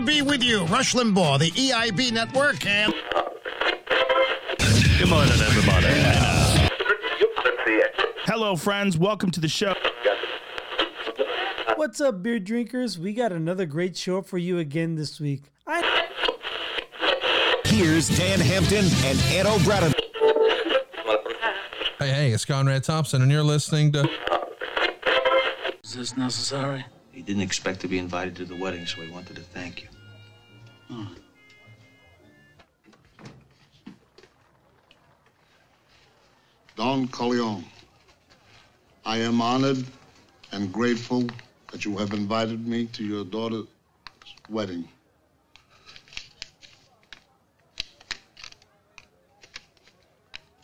to be with you. Rush Limbaugh, the EIB network, and. Good morning, everybody. Hello, friends. Welcome to the show. What's up, beer drinkers? We got another great show for you again this week. I Here's Dan Hampton and Ed O'Brien. Hey, hey, it's Conrad Thompson, and you're listening to. Is this necessary? He didn't expect to be invited to the wedding, so he wanted to thank you. Hmm. Don Corleone, I am honored and grateful that you have invited me to your daughter's wedding.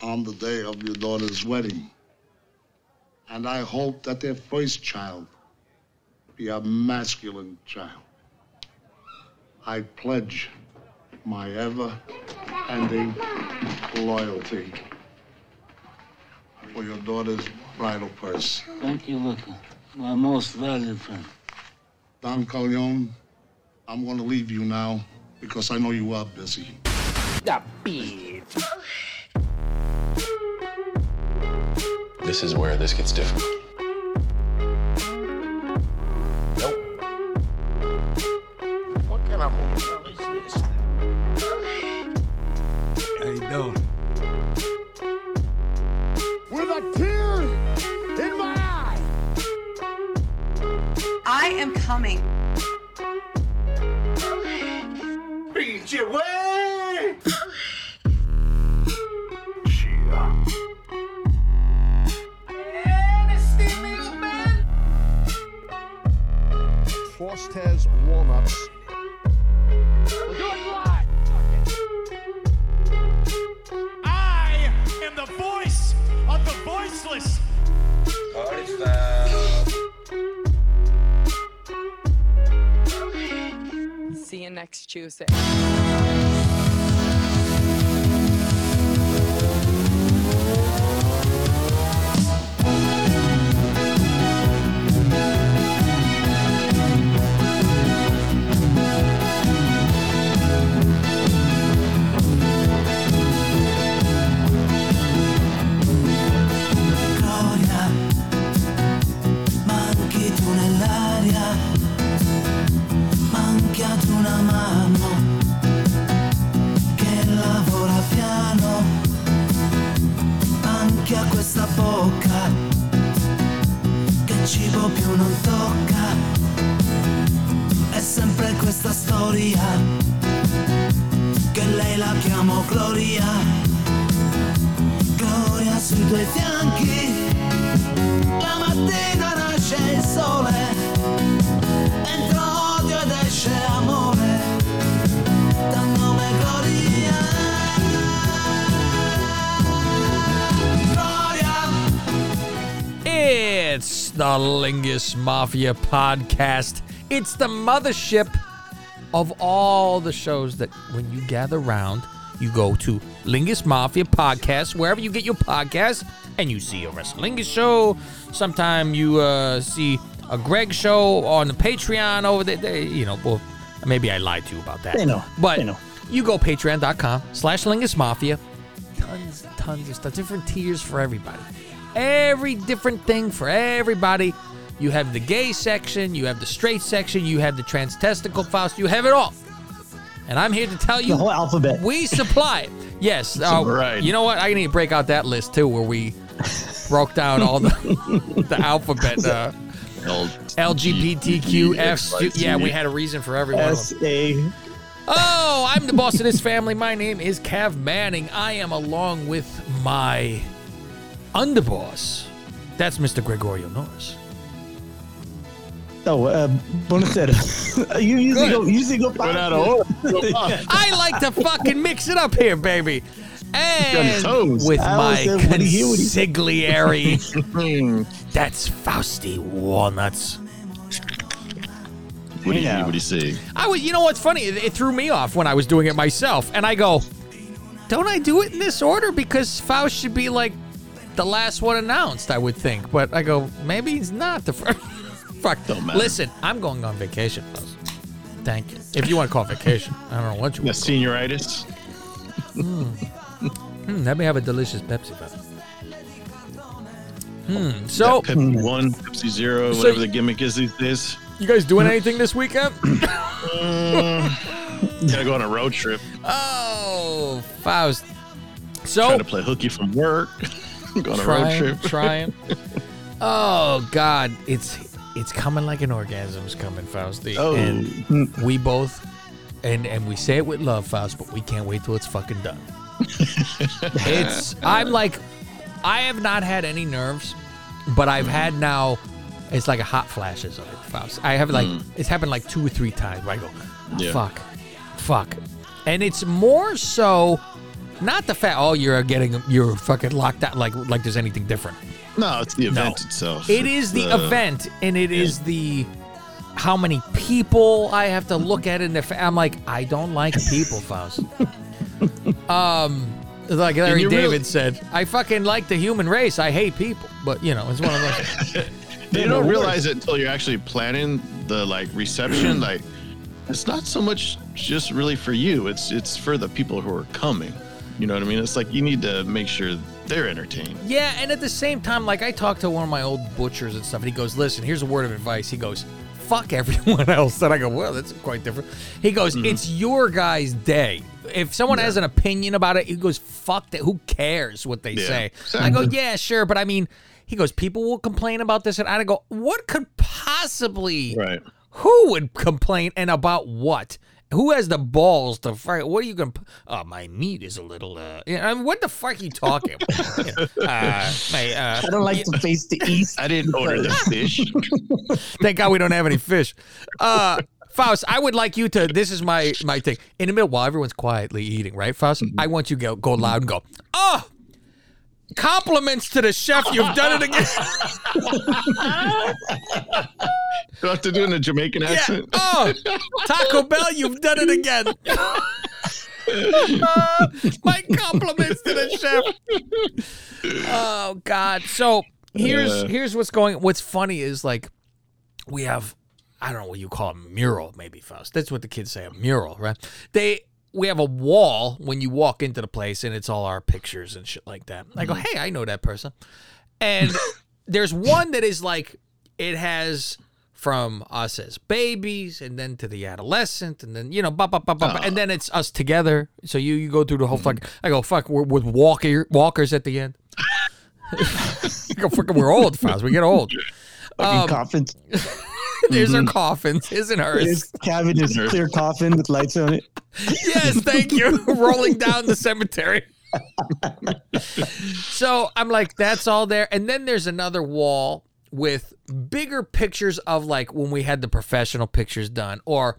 On the day of your daughter's wedding. And I hope that their first child be a masculine child. I pledge my ever-ending loyalty for your daughter's bridal purse. Thank you, Luca. My most valued friend. Don Corleone, I'm going to leave you now because I know you are busy. The beat. This is where this gets difficult. How you doing? With a tear in my eye. I am coming. You the Lingus Mafia podcast. It's the mothership of all the shows that when you gather round, you go to Lingus Mafia podcast, wherever you get your podcast, and you see a Wrestlingus show. Sometime you uh, see a Greg show on the Patreon over there. They, you know, well, maybe I lied to you about that. They know. But They know. you go patreon.com slash Lingus Mafia. Tons, tons of stuff. Different tiers for everybody. Every different thing for everybody. You have the gay section, you have the straight section, you have the trans testicle Faust, you have it all. And I'm here to tell you the whole alphabet. we supply it. Yes. Uh, right. You know what? I need to break out that list too, where we broke down all the the alphabet. Uh, LGBTQ F. Yeah, we had a reason for every one of them. S A. Oh, I'm the boss of this family. My name is Cav Manning. I am along with my underboss. That's Mr. Gregorio Norris. Oh, uh, buonasera. you usually Good. go, usually go five. I like to fucking mix it up here, baby. And toes. with I my said, what do you hear, what do you- consigliere, that's Fausty Walnuts. What do you Yeah. What do you see? I was, you know what's funny? It, it threw me off when I was doing it myself, and I go, "Don't I do it in this order? Because Faust should be like the last one announced, I would think." But I go, maybe he's not the first. Fuck. Don't matter. Listen, I'm going on vacation. Thank you. If you want to call it vacation, I don't know what you The want. senioritis. Hmm, let me have a delicious Pepsi. Pop. Hmm. So, Pepsi One, Pepsi Zero, So whatever the gimmick is these days. you guys doing anything this weekend? Gotta go on a road trip. oh, Faust. So Trying to play hooky from work. go on a road trying, trip. trying. Oh God, it's it's coming like an orgasm's coming, Fausti. Oh. And we both, and and we say it with love, Faust, but we can't wait till it's fucking done. it's I'm like, I have not had any nerves, but I've had mm-hmm. now. It's like a hot flashes of it, Faust. I have like mm. it's happened like two or three times. Where I go, Yeah. fuck, fuck, and it's more so. Not the fact, oh, you're getting, you're fucking locked out, like, like there's anything different. No, it's the event itself. It is the event, and it is the how many people I have to look at in the. Fa- I'm like, I don't like people, Faust. um, like Larry David really- said, I fucking like the human race. I hate people, but you know, it's one of those. You don't realize it until you're actually planning the like reception. like, it's not so much just really for you. It's it's for the people who are coming. You know what I mean? It's like you need to make sure they're entertained. Yeah, and at the same time, like I talked to one of my old butchers and stuff, and he goes, "Listen, here's a word of advice." He goes, "Fuck everyone else." And I go, "Well, that's quite different." He goes, mm-hmm. "It's your guy's day. If someone has an opinion about it, he goes, fuck that. Who cares what they Yeah, say?" I go, "Yeah, sure, but I mean." He goes, people will complain about this, and I go, what could possibly Right. who would complain and about what? Who has the balls to fight? What are you gonna? Oh, my meat is a little. Uh, yeah, I mean, what the fuck are you talking about? You know, uh, my, uh, I don't like to face the east. I didn't order the fish. thank God we don't have any fish. Uh, Faust, I would like you to. This is my my thing. In the middle, while everyone's quietly eating, right, Faust? I want you to go go loud and go. Oh, compliments to the chef. You've done it again. I have to do it in a Jamaican Yeah. accent? Oh, Taco Bell, you've done it again. My compliments to the chef. Oh God. So here's Uh. here's what's going. What's funny is like we have I don't know what you call a mural, maybe Faust. That's what the kids say, a mural, right? They we have a wall when you walk into the place, and it's all our pictures and shit like that. I go, mm-hmm. hey, I know that person, and there's one that is like it has from us as babies and then to the adolescent and then you know bop, bop, bop, bop, and ah. then it's us together. So you you go through the whole mm-hmm. fuck i go fuck we're with walker walkers at the end. I go fucking we're old fast we get old. Fucking um, coffins. there's our mm-hmm. coffins isn't His hers cabin is clear coffin with lights on it. yes thank you rolling down the cemetery so i'm like that's all there and then there's another wall with bigger pictures of like when we had the professional pictures done or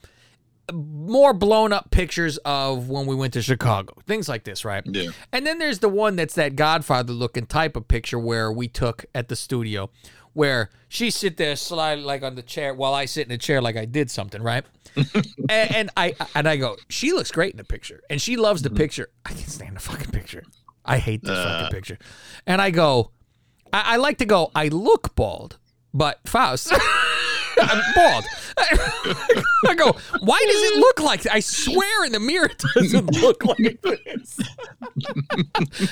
more blown up pictures of when we went to Chicago, things like this, right? Yeah. And then there's the one that's that Godfather looking type of picture where we took at the studio, where she sit there slide like on the chair while I sit in the chair like I did something, right? and, and I and I go, she looks great in the picture, and she loves the mm-hmm. picture. I can't stand the fucking picture. I hate this fucking uh. picture. And I go, I, I like to go. I look bald, but Faust. I'm bald. I go, why does it look like I swear in the mirror it doesn't look like this.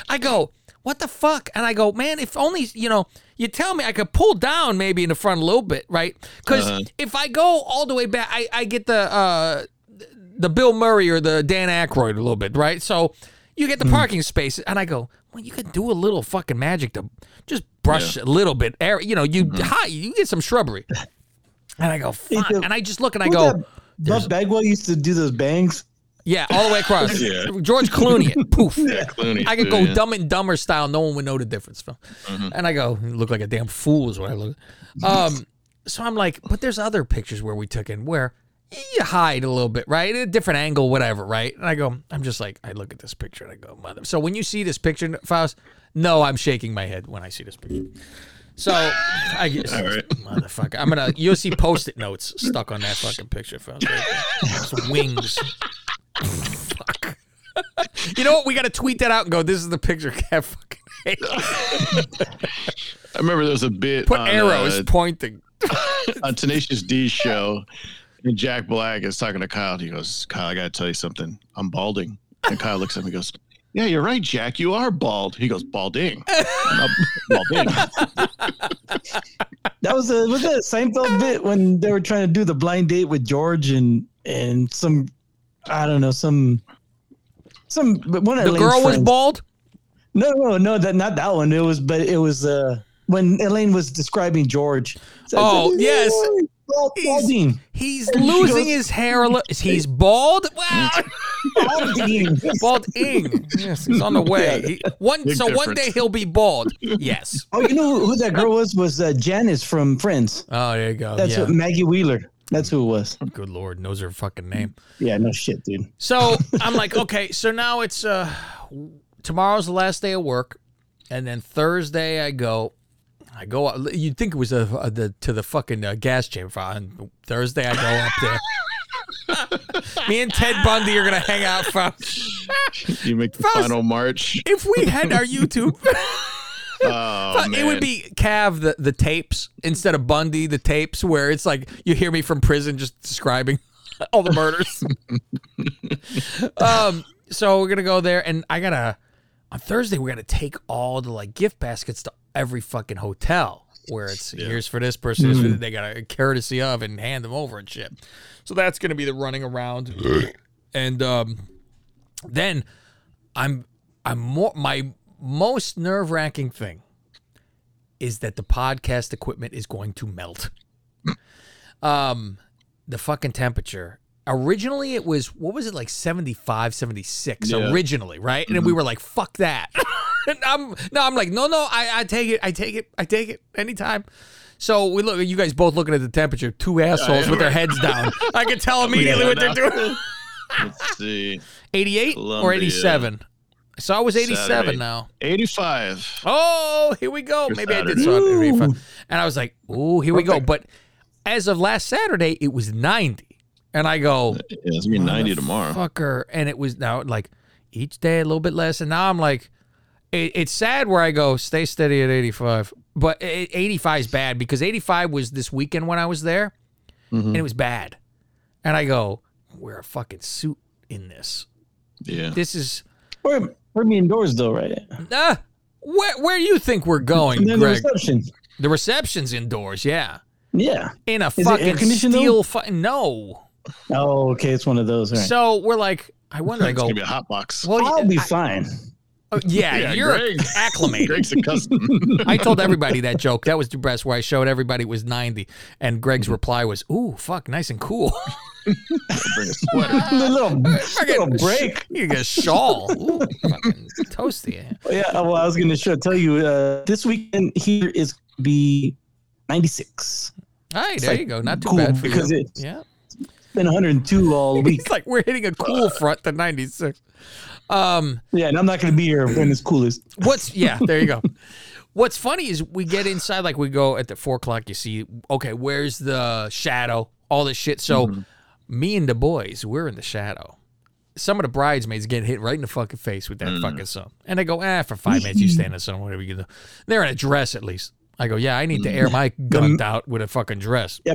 I go, what the fuck? And I go, man, if only, you know, you tell me I could pull down maybe in the front a little bit, right? Because uh-huh. if I go all the way back, I, I get the uh the Bill Murray or the Dan Aykroyd a little bit, right? So you get the hmm. parking spaces, and I go, well, you could do a little fucking magic to just brush a little bit, air, you know, you hmm. hi, you get some shrubbery. And I go, fuck. And I just look and I go, that Buff Bagwell used to do those bangs. Yeah, all the way across. Yeah. George Clooney, it. poof. Clooney I could too, go yeah. Dumb and Dumber style. No one would know the difference. Phil. And I go, look like a damn fool is what I look. Um, so I'm like, but there's other pictures where we took in where you hide a little bit, right? A different angle, whatever, right? And I go, I'm just like, I look at this picture and I go, mother. So when you see this picture, Faust, no, I'm shaking my head when I see this picture. So I guess, right. motherfucker, I'm gonna. You'll see post-it notes stuck on that fucking picture, Faust. Right wings. Fuck. You know what? We got to tweet that out and go. This is the picture. Kev fucking hates. I remember there was a bit Put on, arrows uh, pointing. on Tenacious D's show And Jack Black is talking to Kyle. He goes, Kyle, I got to tell you something. I'm balding. And Kyle looks at him and goes, Yeah, you're right, Jack. You are bald. He goes, Balding. Balding. That was a was that a Seinfeld bit when they were trying to do the blind date with George and and some I don't know some some but one of The Elaine's girl was friends. bald. No, no, no, that not that one. It was, but it was uh when Elaine was describing George. So Oh, said, yes. "Yeah, bald- Balding. He's losing goes- his hair. a li- He's bald. Wow. Balding. Balding. Yes, he's on the way. He- one, Big so one difference. day he'll be bald. Yes. Oh, you know who that girl was? Was uh, Janice from Friends? Oh, there you go. That's yeah. what Maggie Wheeler. That's who it was. Good lord, knows her fucking name. Yeah, no shit, dude. So I'm like, okay, so now it's uh tomorrow's the last day of work, and then Thursday I go, I go. out- You'd think it was a, a the to the fucking uh, gas chamber. On Thursday I go up there. Me and Ted Bundy are gonna hang out for. You make the Faust- final march. If we had our YouTube, Oh, it would be Cav the the tapes instead of Bundy the tapes, where it's like you hear me from prison just describing all the murders. um, so we're gonna go there, and I gotta on Thursday we gotta take all the like gift baskets to every fucking hotel where it's here's for this person, here's for they got a courtesy of, and hand them over and shit. So that's gonna be the running around, and um, then I'm I'm more my most nerve wracking thing is that the podcast equipment is going to melt. um, the fucking temperature. Originally, it was what was it like 75, 76 Yeah. originally, right? And then we were like, "Fuck that." and I'm no, I'm like, "No, no, I, I take it, I take it, I take it anytime." So we look, you guys both looking at the temperature, two assholes with their heads down. I can tell immediately what they're doing. Let's see. 88 or 87? So I was 87 Saturday. now. 85. Oh, here we go. For Maybe I did saw it. 85. And I was like, "Ooh, here we go." But as of last Saturday, it was 90. And I go, Yeah, it's gonna be 90 tomorrow. fucker. And it was now like each day a little bit less. And now I'm like, it, it's sad where I go, stay steady at 85. But eh, 85 is bad because 85 was this weekend when I was there Mm-hmm. and it was bad. And I go, wear a fucking suit in this. Yeah. This is, We're we're being indoors though, right? uh, where, where do you think we're going, And then the Greg? reception. The reception's indoors, yeah. Yeah. In a Is fucking conditioned, though? steel fucking no. Oh, okay. It's one of those. All right. So we're like, I wonder. I go, gonna be a hot box. well, I'll be I- fine. oh, yeah, Yeah, you're Greg. acclimated. Greg's accustomed. I told everybody that joke. That was the best. Where I showed everybody it was ninety, and Mm-hmm. Greg's reply was, "Ooh, fuck, nice and cool." Bring a sweater. a little, little Fucking break. You get a shawl. Ooh, fucking toasty. Yeah. Well, I was going to show tell you uh, this weekend here is gonna be 96. All right, there like you go. Not too cool bad for because you. it's- yeah, It's been 102 all week. it's like we're hitting a cool front to ninety six. Um. Yeah, and I'm not going to be here when it's coolest. What's yeah, there you go. What's funny is we get inside, like we go at the four o'clock. You see, okay, where's the shadow? All this shit. So, Mm-hmm. Me and the boys, we're in the shadow. Some of the bridesmaids get hit right in the fucking face with that Mm. fucking sun, and they go, "Ah, for five minutes you stand in the sun, whatever you do." They're in a dress at least. I go, "Yeah, I need to air my gunt out with a fucking dress." Yeah.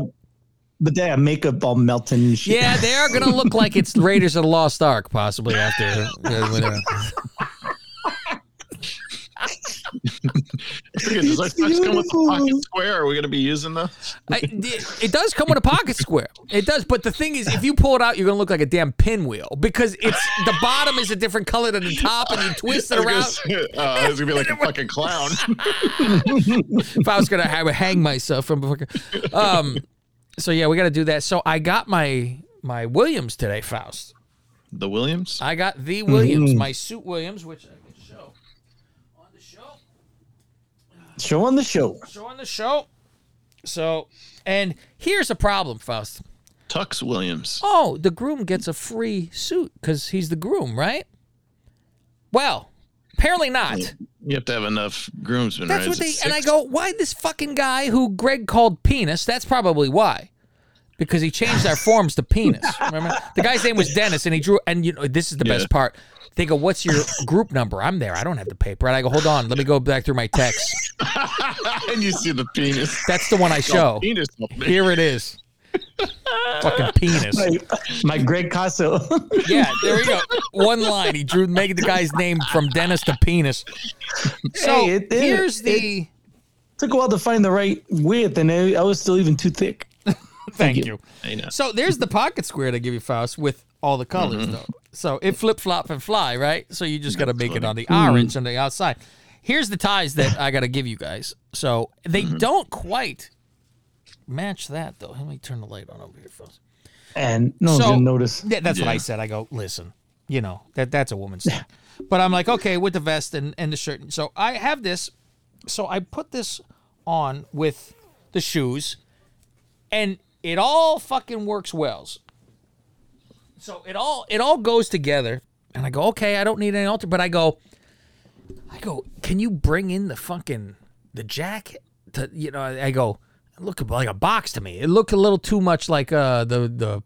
But they have makeup all melting and shit. Yeah, they are gonna look like it's Raiders of the Lost Ark, possibly after. whatever. Does our touch come with the pocket square? Are we gonna be using the? I, it, it does come with a pocket square. It does, but the thing is, if you pull it out, you're gonna look like a damn pinwheel because it's the bottom is a different color than the top, and you twist it I was gonna around. say, uh, it's gonna be like a fucking clown. If I was gonna have hang myself from fucking, um, so yeah, we got to do that. So I got my my Williams today, Faust. the Williams. I got the Williams, Mhm. my suit Williams, which I can show on the show. Show on the show. Show on the show. So, and here's a problem, Faust. Tux Williams. Oh, the groom gets a free suit because he's the groom, right? Well, apparently not. You have to have enough groomsmen, That's right? what they. Is And I go, why this fucking guy who Greg called penis? That's probably why. Because he changed our forms to penis. Remember, the guy's name was Dennis, and he drew. And you know, this is the Yeah. best part. They go, "What's your group number?" I'm there. I don't have the paper. And I go, "Hold on, let me go back through my text." and you see the penis. That's the one I show. Penis. Here it is. fucking penis. My, my Greg Casso. Yeah, there we go. One line. He drew made the guy's name from Dennis to penis. So Hey, it- it- here's the. Took a while to find the right width, and I, I was still even too thick. Thank you. you. I know. So there's the pocket square to give you, Faust, with all the colors Mm-hmm. though. So it flip flop and fly, right? So you just got to make it on the Mm-hmm. orange on the outside. Here's the ties that I got to give you guys. So they Mm-hmm. don't quite match that though. Let me turn the light on over here, Faust. And no one's So- gonna notice. Yeah, that's what I said. I go, listen, you know that that's a woman's thing. But I'm like, okay, with the vest and, and the shirt. So I have this. So I put this on with the shoes, and it all fucking works well. So it all it all goes together, and I go, okay, I don't need any altar, but I go, I go, can you bring in the fucking the jacket? To you know, I go, look like a box to me. It looked a little too much like uh the the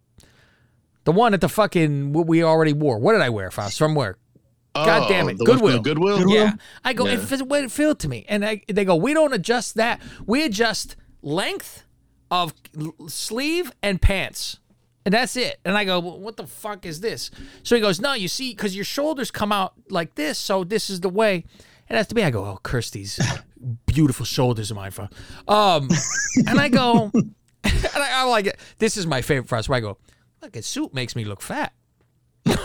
the one at the fucking what we already wore. What did I wear, Faust? From where? God damn it, Oh, the one from Goodwill. Goodwill? Yeah. I go, Yeah. it feels what it feel to me. And I, they go, we don't adjust that. We adjust length of sleeve and pants. And that's it. And I go, well, what the fuck is this? So he goes, no, you see, because your shoulders come out like this. So this is the way it has to be. I go, oh, curse these beautiful shoulders of mine. Faust." Um, and I go, and I, I'm like, this is my favorite for us. Where I go, look, a suit makes me look fat.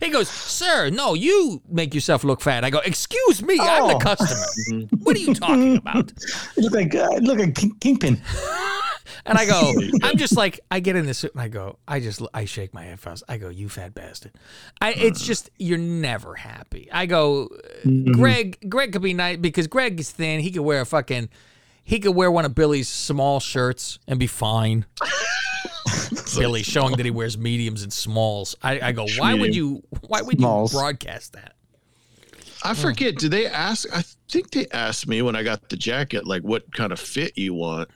He goes, Sir, no, you make yourself look fat. I go, Excuse me, I'm the Oh. customer. What are you talking about? Look like uh, look like King, Kingpin. And I go, I'm just like, I get in this suit and I go, I just, I shake my head fast. I go, you fat bastard. I, it's just, you're never happy. I go, mm-hmm. Greg, Greg could be nice because Greg is thin. He could wear a fucking, he could wear one of Billy's small shirts and be fine. Billy showing that he wears mediums and smalls. I, I go, why would you, why would you broadcast that? I forget. Did they ask? I think they asked me when I got the jacket, like what kind of fit you want.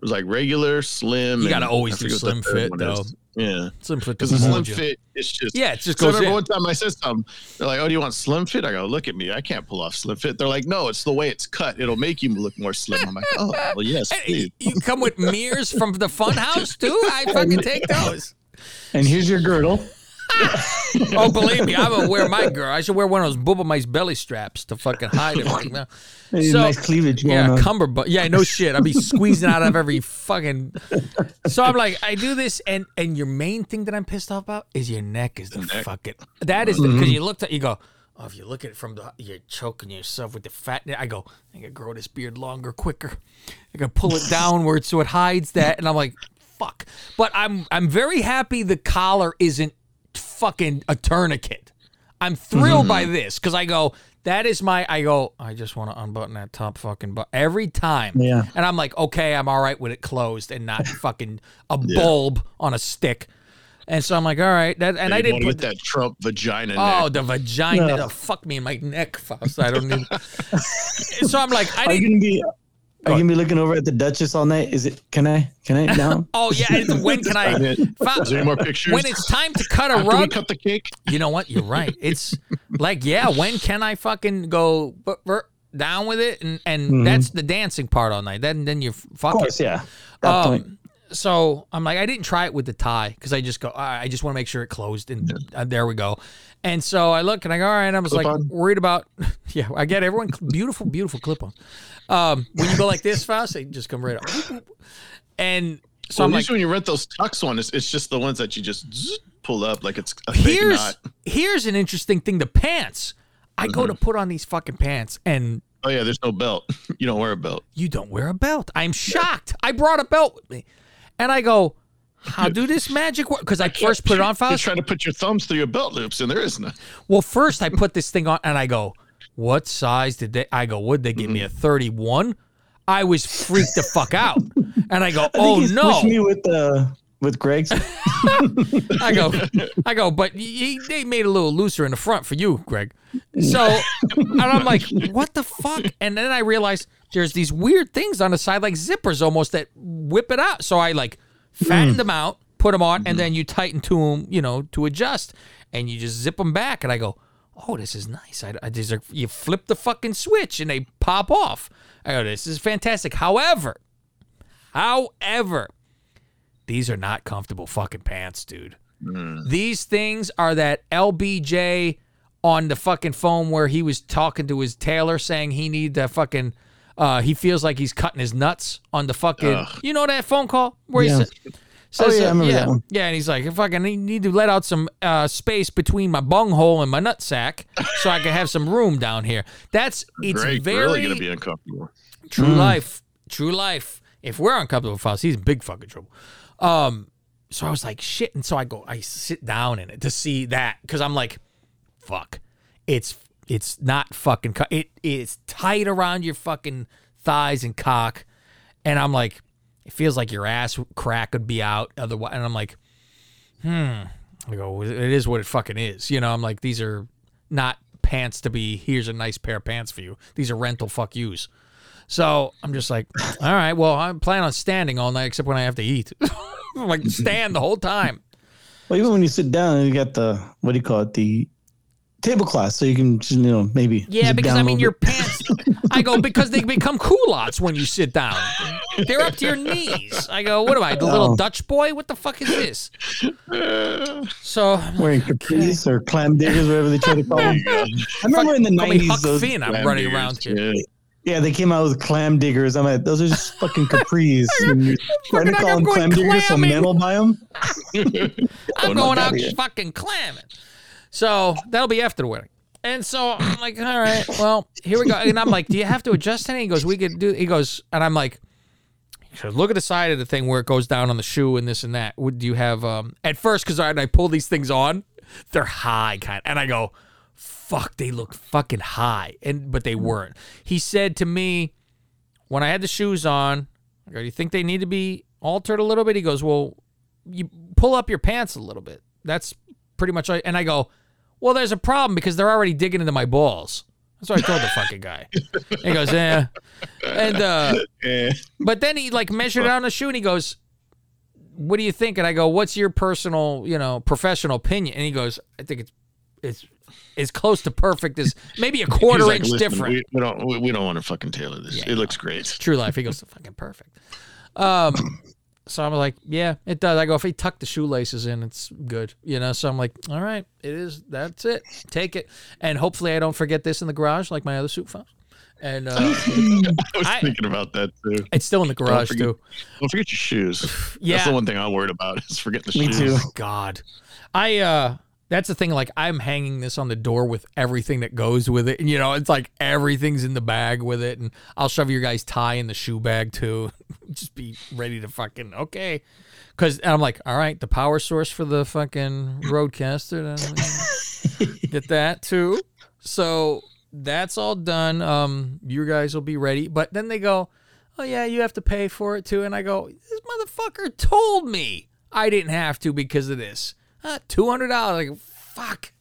It was like regular, slim. You gotta always I do forget what the slim fit, though. is. Yeah, Slim fit because the slim you. fit, it's just Yeah, it just So I remember in. one time I said something. They're like, "Oh, do you want slim fit?" I go, "Look at me, I can't pull off slim fit." They're like, "No, it's the way it's cut. It'll make you look more slim." I'm like, "Oh, well, yes, Hey, please." you come with mirrors from the fun house too? I fucking take those. And here's your girdle. Oh, believe me, I'm gonna wear my girl. I should wear one of those Bubba Mice belly straps to fucking hide everything. man. Hey, nice cleavage yeah, on. cummerbund. Yeah, no shit. I'll be squeezing out of every fucking. So I'm like, I do this, and and your main thing that I'm pissed off about is your neck is the neck. fucking. That is because Mm-hmm. you looked at you go. Oh, if you look at it from the, you're choking yourself with the fat. I go, I gotta grow this beard longer, quicker. I gotta pull it downward so it hides that, and I'm like, fuck. But I'm I'm very happy the collar isn't fucking a tourniquet. I'm thrilled by Mm-hmm. this because I go, that is my. I go, I just want to unbutton that top fucking button every time. Yeah. And I'm like, okay, I'm all right with it closed and not fucking a bulb on a stick. And so I'm like, all right, that, and I didn't put get that Trump vagina. Oh, neck. the vagina! No. oh, fuck me in my neck, Faust. I don't need. so I'm like, I didn't. be? Are you gonna be looking over at the Duchess all night? Is it? Can I? Can I now? Oh yeah, it's- when can I? Fa- Is there any more pictures? when it's time to cut a After we rug, cut the cake. you know what? You're right. It's like, yeah, when can I fucking go bu- bur- down with it? And and that's the dancing part all night. Then then you're Of fucking. course, yeah. That point. Um, so I'm like, I didn't try it with the tie because I just go, right, I just want to make sure it closed, and uh, there we go. And so I look and I go, all right. I was like Clip-on? worried about, yeah, I get everyone beautiful, beautiful clip on. Um, when you go like this fast, they just come right up. And so So I'm at like, when you rent those tux ones, it's, it's just the ones that you just pull up like it's a here's here's an interesting thing: the pants. I go to put on these fucking pants, and Oh yeah, there's no belt. You don't wear a belt. you don't wear a belt. I'm shocked. I brought a belt with me, and I go, "How do this magic work?" Because I first put it on You're fast. trying to put your thumbs through your belt loops, and there is none. Well, first I put this thing on, and I go, "What size did they?" I go, "Would they give me a mm-hmm. 31?" I was freaked the fuck out, and I go, I "Oh he no!" me with the with Greg's. I go, I go, but y- they made it a little looser in the front for you, Greg. So, and I'm like, what the fuck? And then I realized there's these weird things on the side, like zippers almost that whip it out. So I like fattened mm. them out, put them on, and mm-hmm. then you tighten to them, you know, to adjust, and you just zip them back. And I go, oh, this is nice. I, I these are, you flip the fucking switch and they pop off. I go, this is fantastic. However, However, these are not comfortable fucking pants, dude. Mm. These things are that LBJ on the fucking phone where he was talking to his tailor saying he need to fucking uh he feels like he's cutting his nuts on the fucking Ugh. you know that phone call where Yeah. he says Oh, yeah, I uh, remember yeah, that one. yeah, and he's like, if I can need to let out some uh, space between my bunghole and my nutsack, so I can have some room down here. That's it's very really gonna be uncomfortable. True Mm. life. True life. If we're uncomfortable with Faust, he's in big fucking trouble. Um, so I was like, shit. And so I go, I sit down in it to see that because I'm like, fuck. It's it's not fucking. cu- it's tight around your fucking thighs and cock, and I'm like, it feels like your ass crack would be out otherwise. And I'm like, hmm. I go, it is what it fucking is. You know, I'm like, these are not pants to be. Here's a nice pair of pants for you. These are rental fuck yous. So I'm just like, all right, well, I'm planning on standing all night except when I have to eat. Like, stand the whole time. Well, even when you sit down, you got the what do you call it? The tablecloth, so you can you know maybe. Yeah, because i mean, your bit. pants. I go because they become culottes when you sit down. They're up to your knees. I go, what am I, the little Oh. Dutch boy? What the fuck is this? So wearing capris or clam diggers, whatever they try to call them. I remember in the nineties, Huck those Finn. I'm running diggers, around here. yeah. yeah, they came out with clam diggers. I'm like, those are just fucking capris. and you're trying to call them clam diggers, so clamming. men will buy them. I'm Oh, going out here. fucking clamming. So that'll be after the wedding. And so I'm like, all right, well, here we go. And I'm like, do you have to adjust anything? He goes, we could do. He goes, and I'm like, look at the side of the thing where it goes down on the shoe and this and that. Would you have um at first because I, I pull these things on, they're high kind, and I go, fuck, they look fucking high, and but they weren't. He said to me when I had the shoes on, I go, do you think they need to be altered a little bit? He goes, well, you pull up your pants a little bit. That's pretty much. And I go, well, there's a problem because they're already digging into my balls. That's what I told the fucking guy. He goes, yeah. And uh, but then he like measured it on the shoe and he goes, "What do you think?" And I go, "What's your personal, you know, professional opinion?" And he goes, "I think it's it's as close to perfect as maybe a quarter like, inch different." We, we don't we, we don't want to fucking tailor this. Yeah, it looks great. True life. He goes, fucking perfect. Um, so I'm like, yeah, it does. I go, if he tucked the shoelaces in, it's good, you know. So I'm like, all right, it is. That's it. Take it, and hopefully I don't forget this in the garage like my other suit files. And uh, I was I- thinking about that too. it's still in the garage forget- too. Don't forget your shoes. Yeah. That's the one thing I'm worried about is forgetting the Me shoes. too. God, I uh, that's the thing. Like I'm hanging this on the door with everything that goes with it, and you know, it's like everything's in the bag with it, and I'll shove your guys' tie in the shoe bag too. Just be ready to fucking okay. Cause I'm like, all right, the power source for the fucking RodeCaster, get that too. So that's all done. Um, you guys will be ready. But then they go, oh yeah, you have to pay for it too. And I go, this motherfucker told me I didn't have to because of this. Uh, Two hundred dollars. Like fuck.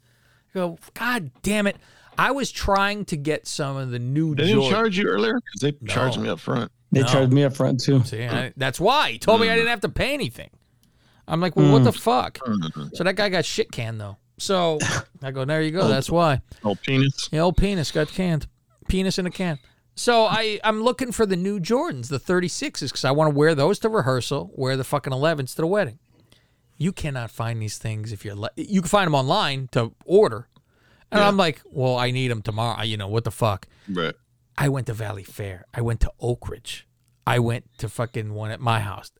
I go, god damn it. I was trying to get some of the new. They didn't Jordan- charge you earlier because they charged me up front. They No. charged me up front too. See, I, that's why he told me I mm. didn't have to pay anything. I'm like, well, what the mm. fuck? Mm. So that guy got shit canned though. So I go, there you go. Oh. That's why. Oh, penis. Yeah, old penis got canned. Penis in a can. So I I'm looking for the new Jordans, the 36s, because I want to wear those to rehearsal, wear the fucking 11s to the wedding. You cannot find these things if you're le- you can find them online to order. And I'm like, well, I need them tomorrow. You know what the fuck? Right. I went to Valley Fair. I went to Oak Ridge. I went to fucking one at my house.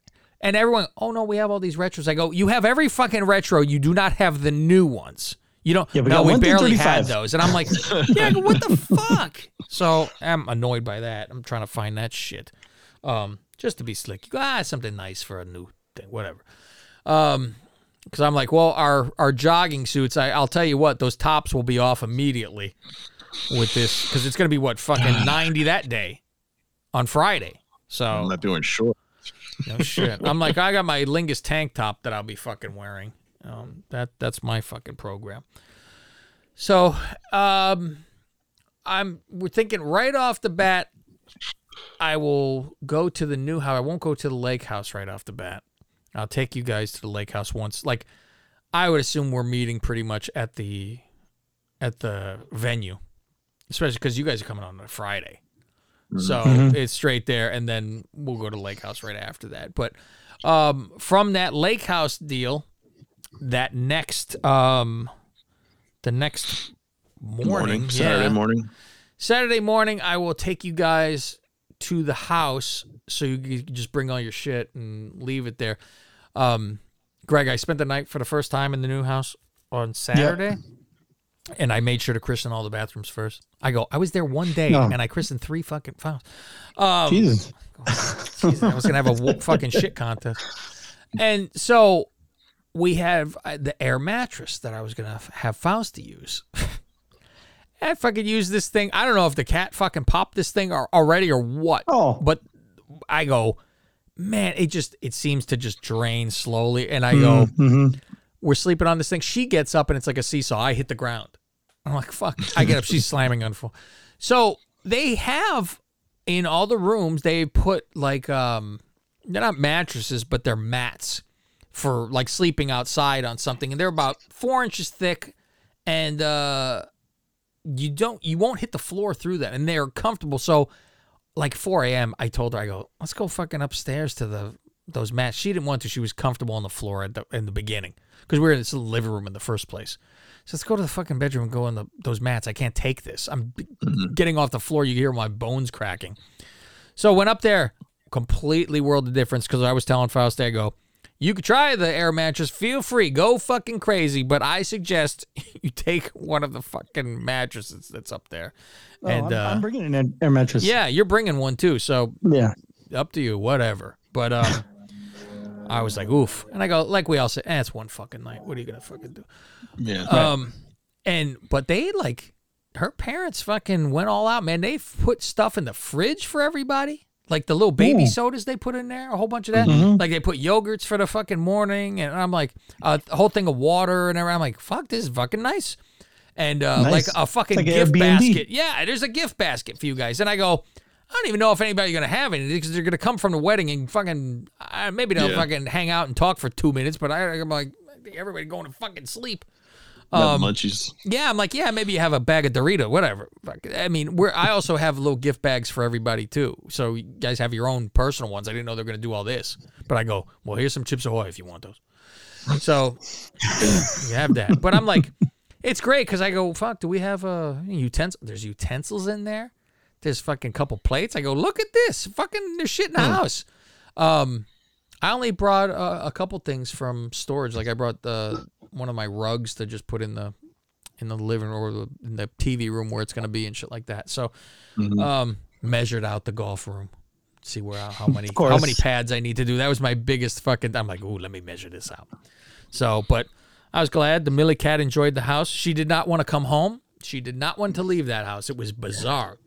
And everyone, oh no, we have all these retros. I go, you have every fucking retro. You do not have the new ones. You don't. Yeah, we no, we barely had those. And I'm like, yeah, what the fuck? So I'm annoyed by that. I'm trying to find that shit, um, just to be slick. You go, ah, something nice for a new thing, whatever. Um, because I'm like, well, our our jogging suits. I, I'll tell you what, those tops will be off immediately with this because it's gonna be what fucking 90 that day on Friday. So I'm not doing short. no shit. I'm like, I got my Lingus tank top that I'll be fucking wearing. Um, that that's my fucking program. So, um, I'm we're thinking right off the bat, I will go to the new house. I won't go to the lake house right off the bat. I'll take you guys to the lake house once. Like, I would assume we're meeting pretty much at the at the venue, especially because you guys are coming on a Friday. So Mhm. it's straight there, and then we'll go to Lake House right after that. But um, from that Lake House deal, that next um, the next morning, Saturday yeah. morning. Saturday morning, I will take you guys to the house so you just bring all your shit and leave it there. Um, Greg, I spent the night for the first time in the new house on Saturday, and I made sure to christen all the bathrooms first. I go, I was there one day No. and I christened three fucking files. Um, Jesus. Jesus, I was gonna have a fucking shit contest. And so we have uh, the air mattress that I was gonna have Faust to use. I fucking use this thing. I don't know if the cat fucking popped this thing or, already or what. Oh. But I go, man, it just it seems to just drain slowly. And I go, Mhm. we're sleeping on this thing. She gets up and it's like a seesaw. I hit the ground. I'm like, fuck. I get up. She's slamming on full. So they have in all the rooms, they put like um they're not mattresses, but they're mats for like sleeping outside on something. And they're about four inches thick and uh you don't you won't hit the floor through that. And they're comfortable. So like 4 a.m. I told her, I go, let's go fucking upstairs to the those mats. She didn't want to. She was comfortable on the floor at the, in the beginning because we were in this little living room in the first place. So let's go to the fucking bedroom and go on the those mats. I can't take this. I'm mm-hmm. getting off the floor. You hear my bones cracking. So went up there, completely world of difference because I was telling Faust, I go, you could try the air mattress. Feel free, go fucking crazy, but I suggest you take one of the fucking mattresses that's up there. Oh, and I'm, uh, I'm bringing an air, air mattress. yeah, you're bringing one too. So Yeah. up to you, whatever. But um, I was like, oof. And I go, like we all said, eh, it's one fucking night. What are you gonna fucking do? Yeah. Um, and but they like her parents fucking went all out, man. They put stuff in the fridge for everybody. Like the little baby Ooh. sodas they put in there, a whole bunch of that. Mhm. Like they put yogurts for the fucking morning, and I'm like, uh, a whole thing of water and everything. I'm like, fuck, this is fucking nice. And uh, Nice. like a fucking like gift Airbnb. basket. Yeah, there's a gift basket for you guys. And I go, I don't even know if anybody's gonna have any because they're gonna come from the wedding and fucking uh, maybe they'll Yeah. fucking hang out and talk for two minutes. But I, I'm like, I think everybody going to fucking sleep. Got Um, munchies. yeah, I'm like, yeah, maybe you have a bag of Dorito, whatever. I mean, we're I also have little gift bags for everybody too. So you guys have your own personal ones. I didn't know they're gonna do all this, but I go, well, here's some Chips Ahoy if you want those. So you have that. But I'm like, it's great because I go, fuck, do we have a utensil? There's utensils in there. There's fucking couple plates. I go, look at this. Fucking there's shit in the house. Um, I only brought uh, a couple things from storage. Like I brought the one of my rugs to just put in the in the living room or the, in the TV room where it's gonna be and shit like that. So, um, measured out the golf room, see where how many how many pads I need to do. That was my biggest fucking. I'm like, ooh, let me measure this out. So, but I was glad the Millie cat enjoyed the house. She did not want to come home. She did not want to leave that house. It was bizarre.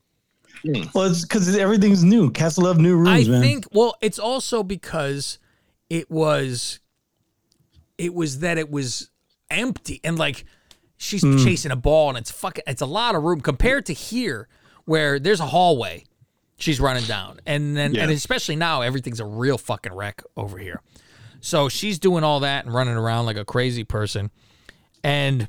Well, it's because everything's new. Castle Love new rooms, I man. think well, it's also because it was it was that it was empty and like she's Hmm. chasing a ball and it's fucking it's a lot of room compared to here where there's a hallway she's running down and then and especially now everything's a real fucking wreck over here. So she's doing all that and running around like a crazy person and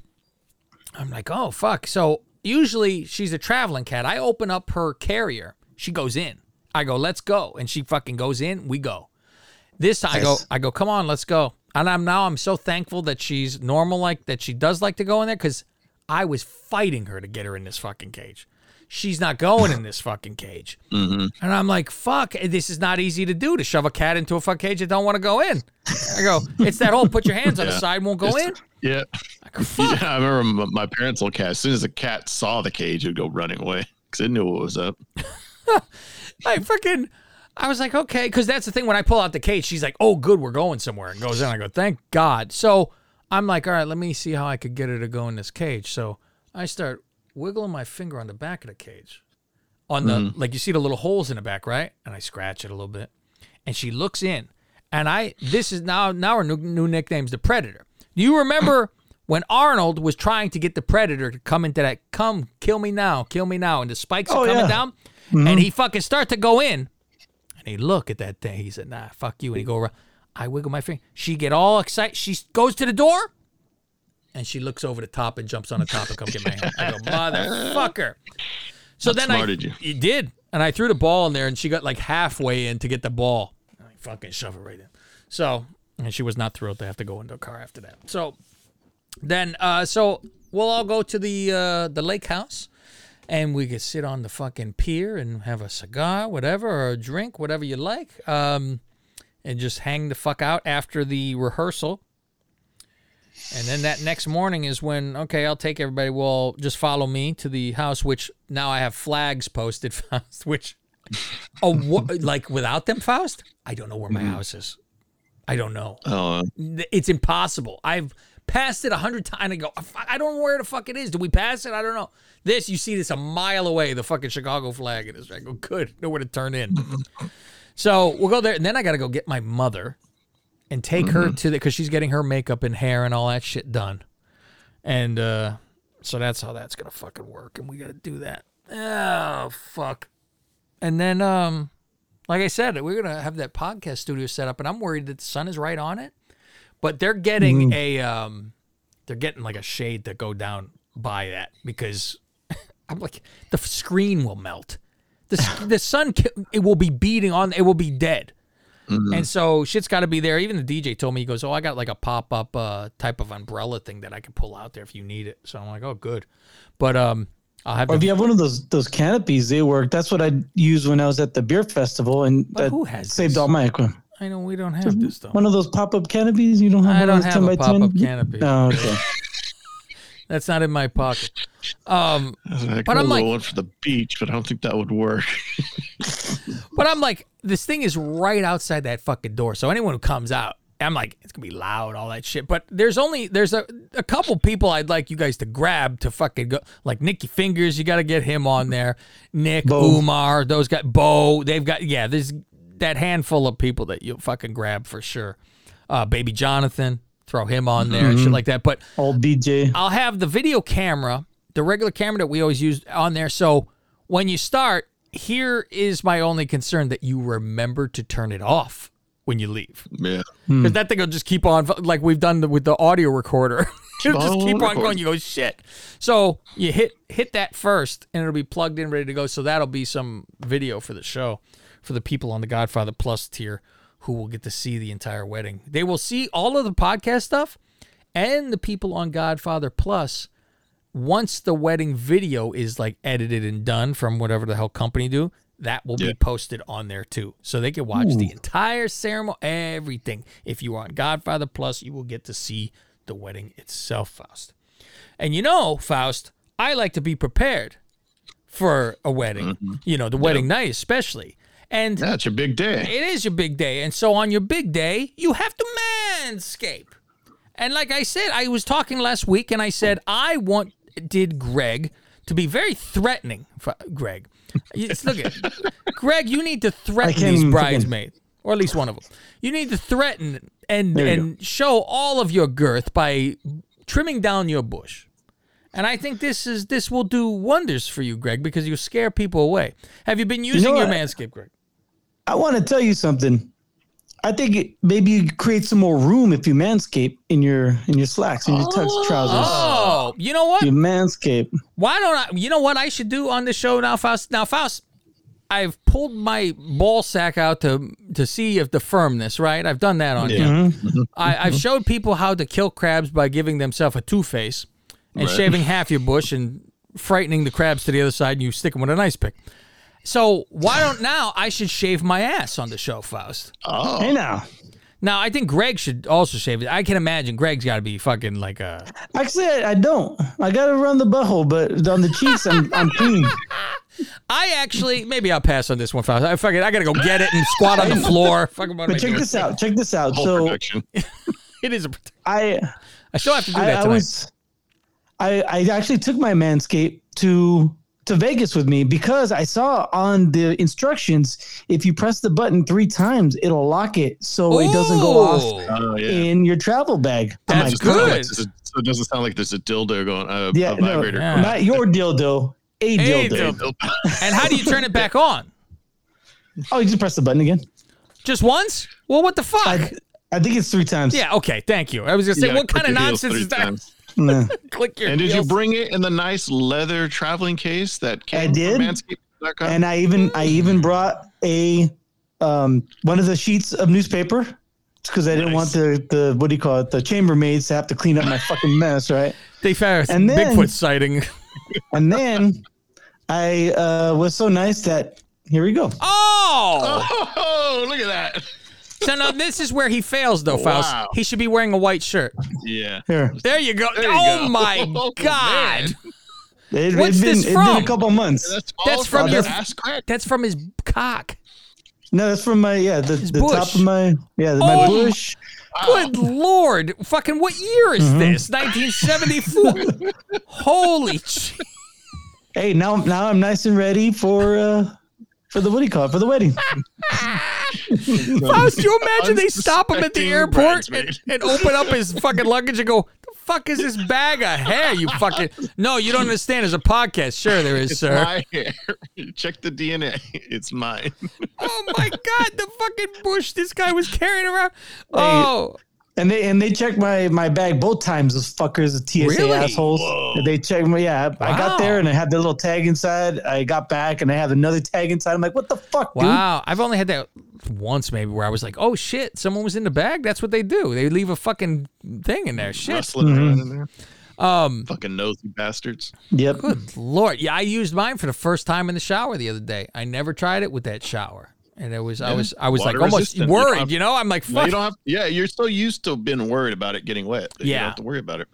I'm like, "Oh fuck." So usually she's a traveling cat. I open up her carrier. She goes in. I go, "Let's go." And she fucking goes in. We go. This time I go, I go, "Come on, let's go." And I'm now I'm so thankful that she's normal like that she does like to go in there cuz I was fighting her to get her in this fucking cage. She's not going in this fucking cage. Mm-hmm. And I'm like, fuck, this is not easy to do to shove a cat into a fuck cage that don't want to go in. I go, it's that whole put your hands on the side, won't go It's- in. Yeah. Fuck. Yeah, I remember my, parents' little cat. As soon as the cat saw the cage, it would go running away because it knew what was up. I fucking. I was like, okay, because that's the thing. When I pull out the cage, she's like, oh, good, we're going somewhere, and goes in. I go, thank God. So I'm like, all right, let me see how I could get her to go in this cage. So I start wiggling my finger on the back of the cage, on the mm-hmm. like you see the little holes in the back, right? And I scratch it a little bit, and she looks in, and I this is now now her new, new nickname's the Predator. Do you remember? When Arnold was trying to get the predator to come into that, come kill me now, kill me now, and the spikes are Oh, coming yeah. down, mm-hmm. and he fucking start to go in, and he look at that thing. He said, "Nah, fuck you." And he go around. I wiggle my finger. She get all excited. She goes to the door, and she looks over the top and jumps on the top and come get my hand. I go, motherfucker. So That then I smarted you. It did. and I threw the ball in there, and she got like halfway in to get the ball. I fucking shove it right in. So, and she was not thrilled to have to go into a car after that. So, then, uh, so we'll all go to the uh, the lake house, and we could sit on the fucking pier and have a cigar, whatever, or a drink, whatever you like, um, and just hang the fuck out after the rehearsal. And then that next morning is when okay, I'll take everybody. Well, just follow me to the house, which now I have flags posted, Faust. Which, oh, what, like without them, Faust? I don't know where my mm-hmm. house is. I don't know. Oh, uh. It's impossible. I've passed it a hundred times. I go, ah, I don't know where the fuck it is. Did we pass it? I don't know. This, you see this a mile away, the fucking Chicago flag. It is. I go, good. Know where to turn in. so we'll go there, and then I got to go get my mother and take her to the because she's getting her makeup and hair and all that shit done. And uh, so that's how that's gonna fucking work, and we gotta do that. Oh fuck. And then, um, like I said, we're gonna have that podcast studio set up, and I'm worried that the sun is right on it. But they're getting a, um, they're getting like a shade to go down by that because I'm like the screen will melt. The the sun it will be beating on. It will be dead. And so shit's got to be there. Even the DJ told me he goes, "Oh, I got like a pop up uh, type of umbrella thing that I can pull out there if you need it." So I'm like, "Oh, good." But um, I'll have Or if you have one of those those canopies, they work. That's what I used when I was at the beer festival, and But that who has saved this? all my equipment. I know we don't have this though. One of those pop up canopies. You don't have. I one don't of those have 10 a by 10? pop-up canopy. No, okay. That's not in my pocket. Um, I But got I'm like- one for the beach, but I don't think that would work. but I'm like, this thing is right outside that fucking door. So anyone who comes out, I'm like, it's gonna be loud, all that shit. But there's only there's a, a couple people I'd like you guys to grab to fucking go, like Nicky Fingers. You got to get him on there. Nick, Bo. Umar, those guys, Bo. They've got yeah. There's that handful of people that you'll fucking grab for sure. Uh, Baby Jonathan, throw him on there and shit like that. But Old DJ. I'll have the video camera, the regular camera that we always use on there. So when you start, here is my only concern that you remember to turn it off when you leave. Yeah. Hmm. Because that thing will just keep on, like we've done the, with the audio recorder. It'll just keep on going. You go, shit. So you hit hit that first, and it'll be plugged in, ready to go. So that'll be some video for the show, for the people on the Godfather Plus tier who will get to see the entire wedding. They will see all of the podcast stuff, and the people on Godfather Plus. Once the wedding video is like edited and done from whatever the hell company do, that will Yeah. be posted on there too. So they can watch the entire ceremony, everything. If you are on Godfather Plus, you will get to see the wedding itself, Faust. And you know, Faust, I like to be prepared for a wedding, mm-hmm. you know, the wedding night especially. And it's your big day. it is your big day. And so on your big day, you have to manscape. And like I said, I was talking last week and I said, I want did Greg to be very threatening. For Greg, It's- look at Greg. You need to threaten can't these even bridesmaids, or at least one of them. You need to threaten and There you and show all of your girth by trimming down your bush. And I think this is this will do wonders for you, Greg, because you scare people away. Have you been using your what? manscape, Greg? I want to tell you something. I think maybe you create some more room if you manscape in your in your slacks in your tux oh. trousers. Oh, you know what? You manscape. Why don't I? You know what I should do on the show now, Faust? Now, Faust, I've pulled my ball sack out to to see if the firmness, right? I've done that on Yeah. you. Mm-hmm. I, I've showed people how to kill crabs by giving themselves a two face and Right. shaving half your bush and frightening the crabs to the other side, and you stick them with an ice pick. So why don't now I should shave my ass on the show, Faust? Oh, Hey now. Now I think Greg should also shave it. I can imagine Greg's got to be fucking like a. Actually, I, I don't. I got to run the butthole, but on the cheeks, I'm, I'm clean. I actually maybe I'll pass on this one, Faust. I fucking I gotta go get it and squat on the floor. Fucking what But check this out. Check this out. whole So production. It is. A, I I still have to do I, that I tonight. was I I actually took my manscape to to Vegas with me because I saw on the instructions if you press the button three times it'll lock it so it doesn't go off Ooh. Oh yeah. in your travel bag. I'm That's like, good. Like a- so it doesn't sound like there's a dildo going, uh, Yeah, a no. Yeah. not your dildo, a Hey, dildo. dildo. And how do you turn it back on? Oh, you just press the button again. Just once? Well, what the fuck? I, I think it's three times. yeah. Okay. Thank you. I was gonna say, Yeah, what kind of nonsense is that? times. Nah. Click your. And did you bring it in the nice leather traveling case that came I did. Manscaped? And I even I even brought a um one of the sheets of newspaper because I didn't want the the what do you call it the chambermaids to have to clean up my fucking mess, right? They found And then- Bigfoot sighting. And then I uh was so nice that here we go. Oh! Oh, look at that. So now this is where he fails, though, Faust. Wow. He should be wearing a white shirt. Yeah. Here, There you go. There you oh go. my Oh, God! man. it, What's it's been, this it's been from? a couple months. That's, That's from from your- your ass crack. That's from his cock. No, that's from my yeah the, the top of my yeah my Oh. bush. Good lord! Fucking what year is this? 1974. Holy sh- Hey, now now I'm nice and ready for uh for the what do you call it for the wedding. Faust, you imagine they stop him at the airport and, and open up his fucking luggage and go, the fuck is this bag of hair, you fucking... No, you don't understand. There's a podcast. Sure there is, It's sir. my hair. Check the DNA. It's mine. Oh my god, the fucking bush this guy was carrying around. Oh, And they and they checked my my bag both times. Those fuckers, the TSA Really? assholes. They checked me. Yeah, I got there and I had the little tag inside. I got back and I had another tag inside. I'm like, what the fuck, dude? wow. I've only had that once maybe where I was like, oh shit, someone was in the bag. That's what they do. They leave a fucking thing in there. Shit. Rustling around in there. Um, Fucking nosy bastards. Yep. good lord. Yeah, I used mine for the first time in the shower the other day. I never tried it with that shower. And it was, I was, I was like almost resistant. Worried, have- you know? I'm like, fuck. you don't have. Yeah, you're so used to being worried about it getting wet. That You Yeah. don't have to worry about it.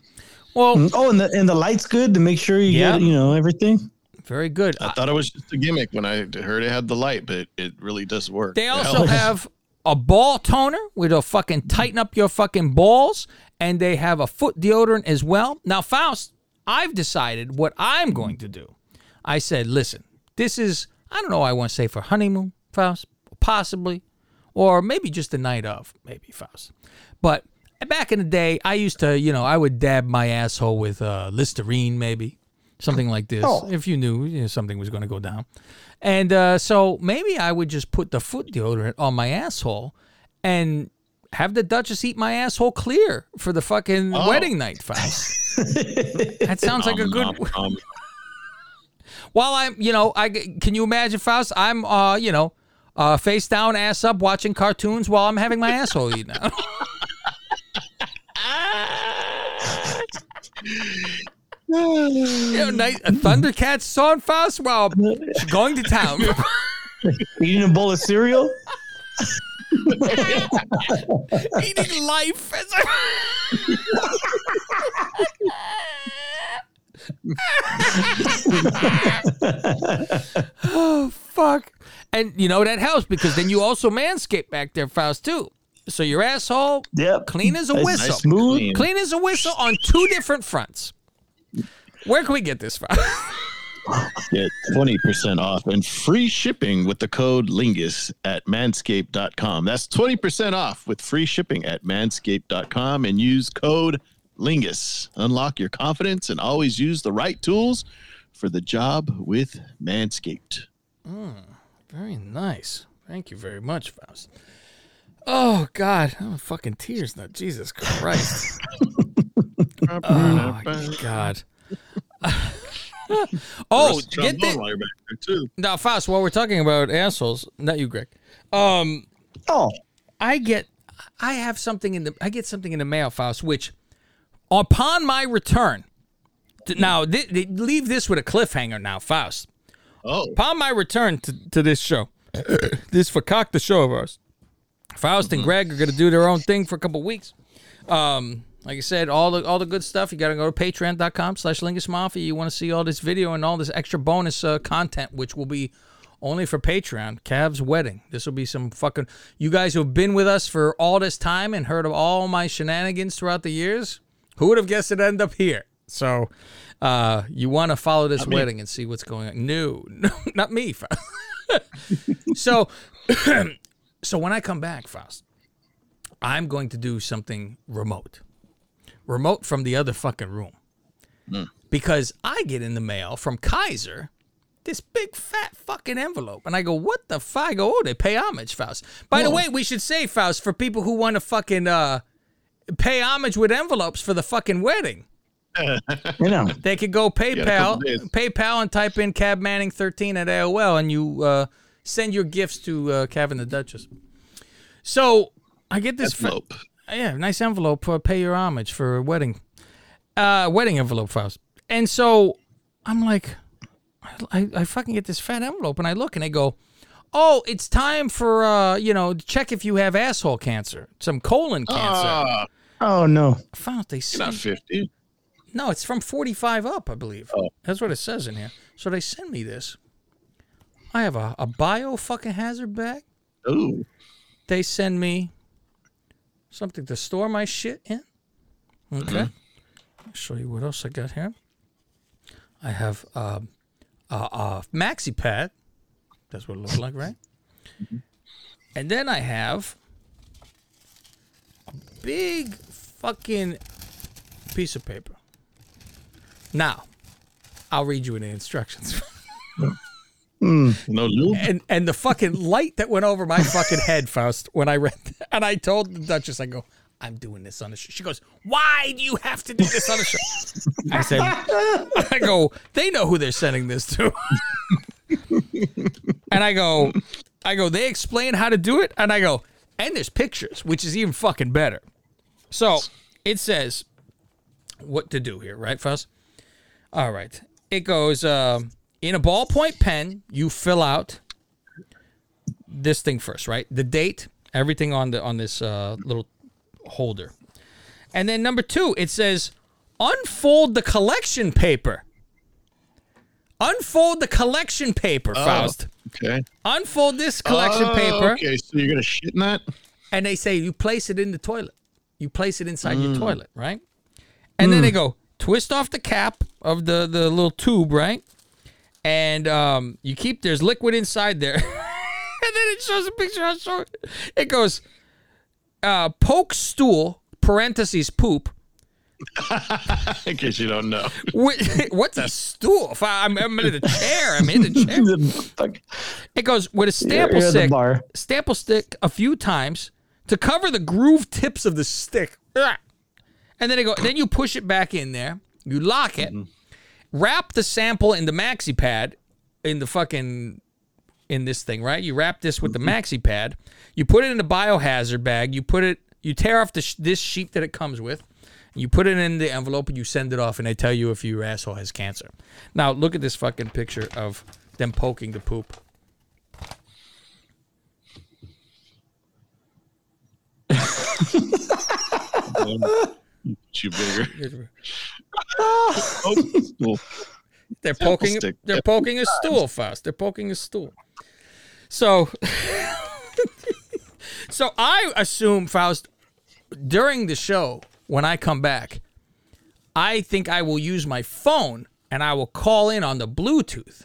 well, mm, Oh, and the and the light's good to make sure you Yeah. get you know everything. very good. I thought it was just a gimmick when I heard it had the light, but it really does work. They also helps. have a ball toner with a fucking mm-hmm. tighten up your fucking balls, and they have a foot deodorant as well. Now, Faust, I've decided what I'm going to do. I said, listen, this is I don't know. I want to say for honeymoon, Faust, possibly, or maybe just the night of, maybe Faust. But back in the day, I used to, you know, I would dab my asshole with uh, Listerine, maybe something like this. Oh. If you knew, you know, something was going to go down. And uh, so maybe I would just put the foot deodorant on my asshole and have the Duchess eat my asshole clear for the fucking Oh. wedding night, Faust. that sounds like a Um, good. um, um, While I'm, you know, I can you imagine, Faust? I'm, uh, you know, uh, face down, ass up, watching cartoons while I'm having my asshole eaten out. you know, a Thundercats song, Faust, while going to town. Eating a bowl of cereal. eating life. As I- oh fuck! And you know that helps because then you also manscape back there, Faust too. So your asshole, Yep. clean as a Nice- whistle, nice clean. clean as a whistle on two different fronts. Where can we get this from? Get 20% off and free shipping with the code LINGUS at manscaped.com. That's 20% off with free shipping at manscaped.com and use code LINGUS. Unlock your confidence and always use the right tools for the job with Manscaped. Mm, Very nice. Thank you very much, Faust. Oh God, oh, fucking tears now. Jesus Christ. oh God. oh, get this. while you're back there too. Now, Faust, while we're talking about assholes, not you, Greg. Um, Oh, I get, I have something in the, I get something in the mail, Faust, which, upon my return, to, now th- th- leave this with a cliffhanger. Now, Faust, Oh, upon my return to, to this show, this Fakak the show of ours, Faust and Greg are going to do their own thing for a couple weeks. Um, like I said, all the all the good stuff. You got to go to patreon.com slash Lingus Mafia. You want to see all this video and all this extra bonus uh, content, which will be only for Patreon. Cav's wedding. This will be some fucking. You guys who have been with us for all this time and heard of all my shenanigans throughout the years, who would have guessed it'd end up here? So, uh, you want to follow this wedding and see what's going on? No, no, not me. So, so when I come back, Faust, I'm going to do something remote, remote from the other fucking room, because I get in the mail from Kaiser this big fat fucking envelope, and I go, "What the fuck?" I go, "Oh, they pay homage, Faust." By the way, we should say, Faust, for people who want to fucking uh, pay homage with envelopes for the fucking wedding. You know. They could go PayPal. PayPal, and type in Cav Manning thirteen at AOL, and you uh, send your gifts to uh, Cav and the Duchess. So I get this. fa- Envelope. yeah, nice envelope for pay your homage for a wedding, uh, wedding envelope for us. And so I'm like, I, I fucking get this fat envelope, and I look, and I go, "Oh, it's time for uh, you know, check if you have asshole cancer, some colon cancer." Ah, Oh no. I found they you're not sent 50. no, it's from 45 up, I believe. Oh. That's what it says in here. So they send me this. I have a, a bio fucking hazard bag. Oh, They send me something to store my shit in. Okay. I'll show you what else I got here. I have um, a, a maxi pad. That's what it looks like, right? And then I have a big fucking piece of paper. Now, I'll read you the instructions. Mm. no lube. and and the fucking light that went over my fucking head, Faust, when I read that. And I told the Duchess, I go, I'm doing this on the show. She goes, Why do you have to do this on the show? I said, I go, they know who they're sending this to. and I go, I go, they explain how to do it. And I go, and there's pictures, which is even fucking better. So it says what to do here, right, Faust? All right. It goes um, in a ballpoint pen. You fill out this thing first, right? The date, everything on the on this uh, little holder, and then number two, it says unfold the collection paper. Unfold the collection paper, Faust. Okay. Unfold this collection Oh, paper, Okay, so you're gonna shit in that? and they say you place it in the toilet. You place it inside your toilet, right? And then they go twist off the cap of the the little tube, right? And um, you keep there's liquid inside there, and then it shows a picture. I'll show it. It goes uh, poke stool parentheses poop. In case you don't know. Wh- What's a stool? If I, I'm, I'm in the chair. I'm in the chair. It goes with a staple you're stick. bar. Staple stick a few times to cover the groove tips of the stick. And then they go. Then you push it back in there. You lock it. Mm-hmm. Wrap the sample in the maxi pad, in the fucking, in this thing, right? You wrap this with the mm-hmm. maxi pad. You put it in the biohazard bag. You put it. You tear off the sh- this sheet that it comes with. You put it in the envelope and you send it off, and they tell you if your asshole has cancer. Now look at this fucking picture of them poking the poop. You bigger. They're poking. They're poking a stool, Faust. They're poking a stool. So, so I assume Faust during the show when I come back, I think I will use my phone and I will call in on the Bluetooth,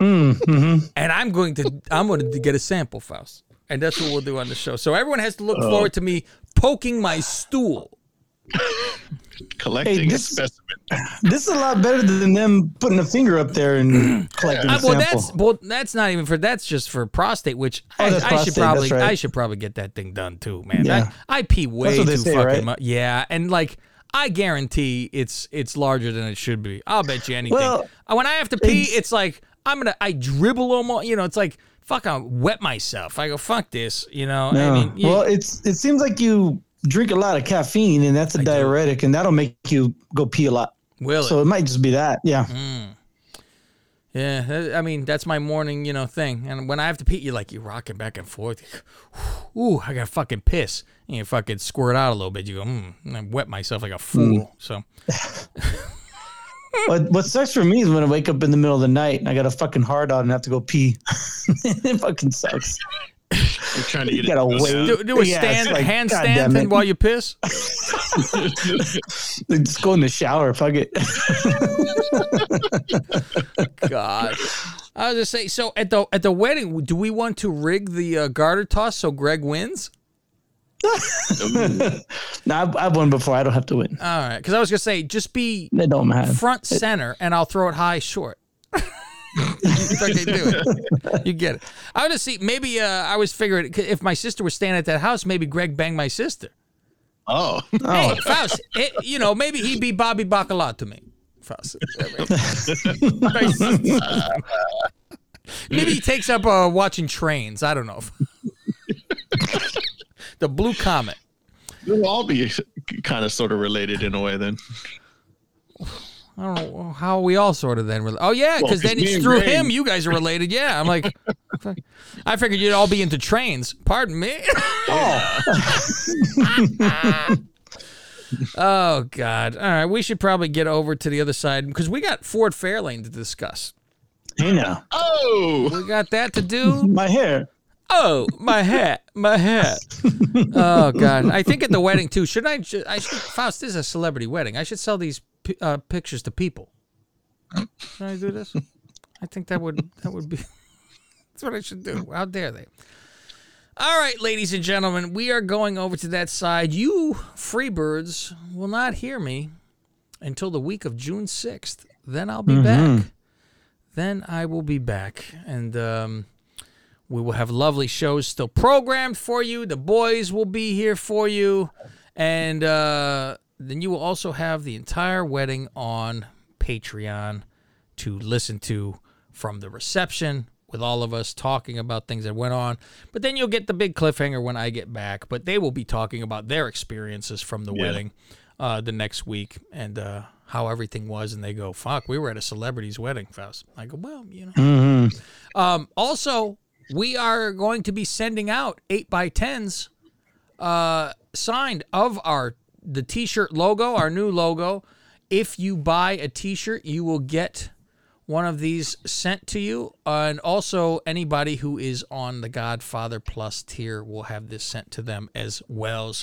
Mm-hmm. and I'm going to I'm going to get a sample, Faust, and that's what we'll do on the show. So everyone has to look Oh. forward to me poking my stool. collecting Hey, a specimen. This is a lot better than them putting a finger up there and collecting Uh, a well, sample. that's well, that's not even for that's just for prostate, which Oh, I, that's I should probably right. I should probably get that thing done too, man. Yeah. I, I pee way too say, fucking right? much. Yeah, and like I guarantee it's it's larger than it should be. I'll bet you anything. Well, Uh, when I have to pee, it's- it's, like I'm gonna I dribble almost. You know, it's like fuck. I wet myself. I go fuck this. You know. I mean, you- well, it's it seems like you drink a lot of caffeine, and that's a I do. diuretic, and that'll make you go pee a lot. will So it? it might just be that. Yeah. Yeah, I mean that's my morning, you know, thing. And when I have to pee, you're like you're rocking back and forth. Ooh, I got fucking piss. And you fucking squirt out a little bit. You go, mm, and I wet myself like a fool. So But what sucks for me is when I wake up in the middle of the night and I got a fucking hard on and have to go pee. it fucking sucks. You're trying to You gotta it. wait. do, do a Yeah, stand like, handstand God thing while you piss. Just go in the shower. Fuck it. God, I was just say. So at the at the wedding, do we want to rig the uh, garter toss so Greg wins? no, I've, I've won before. I don't have to win. All right, because I was gonna say just be They don't matter. front center, and I'll throw it high short. It's like do it. You get it. I want to see. Maybe uh, I was figuring if my sister was staying at that house, maybe Greg banged my sister. Oh. Hey, Faust, eh, you know, maybe he'd be Bobby Bacala to me. Faust. maybe he takes up uh, watching trains. I don't know. the Blue Comet. They'll all be kind of sort of related in a way then. I don't know how we all sort of then. Rel- oh yeah, Well, then it's through Greg- him. You guys are related. Yeah, I'm like, I figured you'd all be into trains. Pardon me. oh oh God! All right, we should probably get over to the other side because we got Ford Fairlane to discuss. Hey now, Oh. We got that to do. my hair. Oh, my hat, my hat. oh God! I think at the wedding too. Should I? I should, Faust this is a celebrity wedding. I should sell these pi- uh, pictures to people. Should I do this? I think that would that would be. That's what I should do. How dare they? All right, ladies and gentlemen, we are going over to that side. You freebirds will not hear me until the week of June sixth. Then I'll be back. Then I will be back, and um, we will have lovely shows still programmed for you. The boys will be here for you. And uh, then you will also have the entire wedding on Patreon to listen to from the reception with all of us talking about things that went on. But then you'll get the big cliffhanger when I get back. But they will be talking about their experiences from the Yeah. wedding uh, the next week and uh, how everything was. And they go, fuck, we were at a celebrity's wedding, Faust. I go, well, you know. Um, also, we are going to be sending out eight by tens uh, signed of our the t-shirt logo, our new logo. If you buy a t-shirt, you will get one of these sent to you, and also anybody who is on the Godfather Plus tier will have this sent to them as well.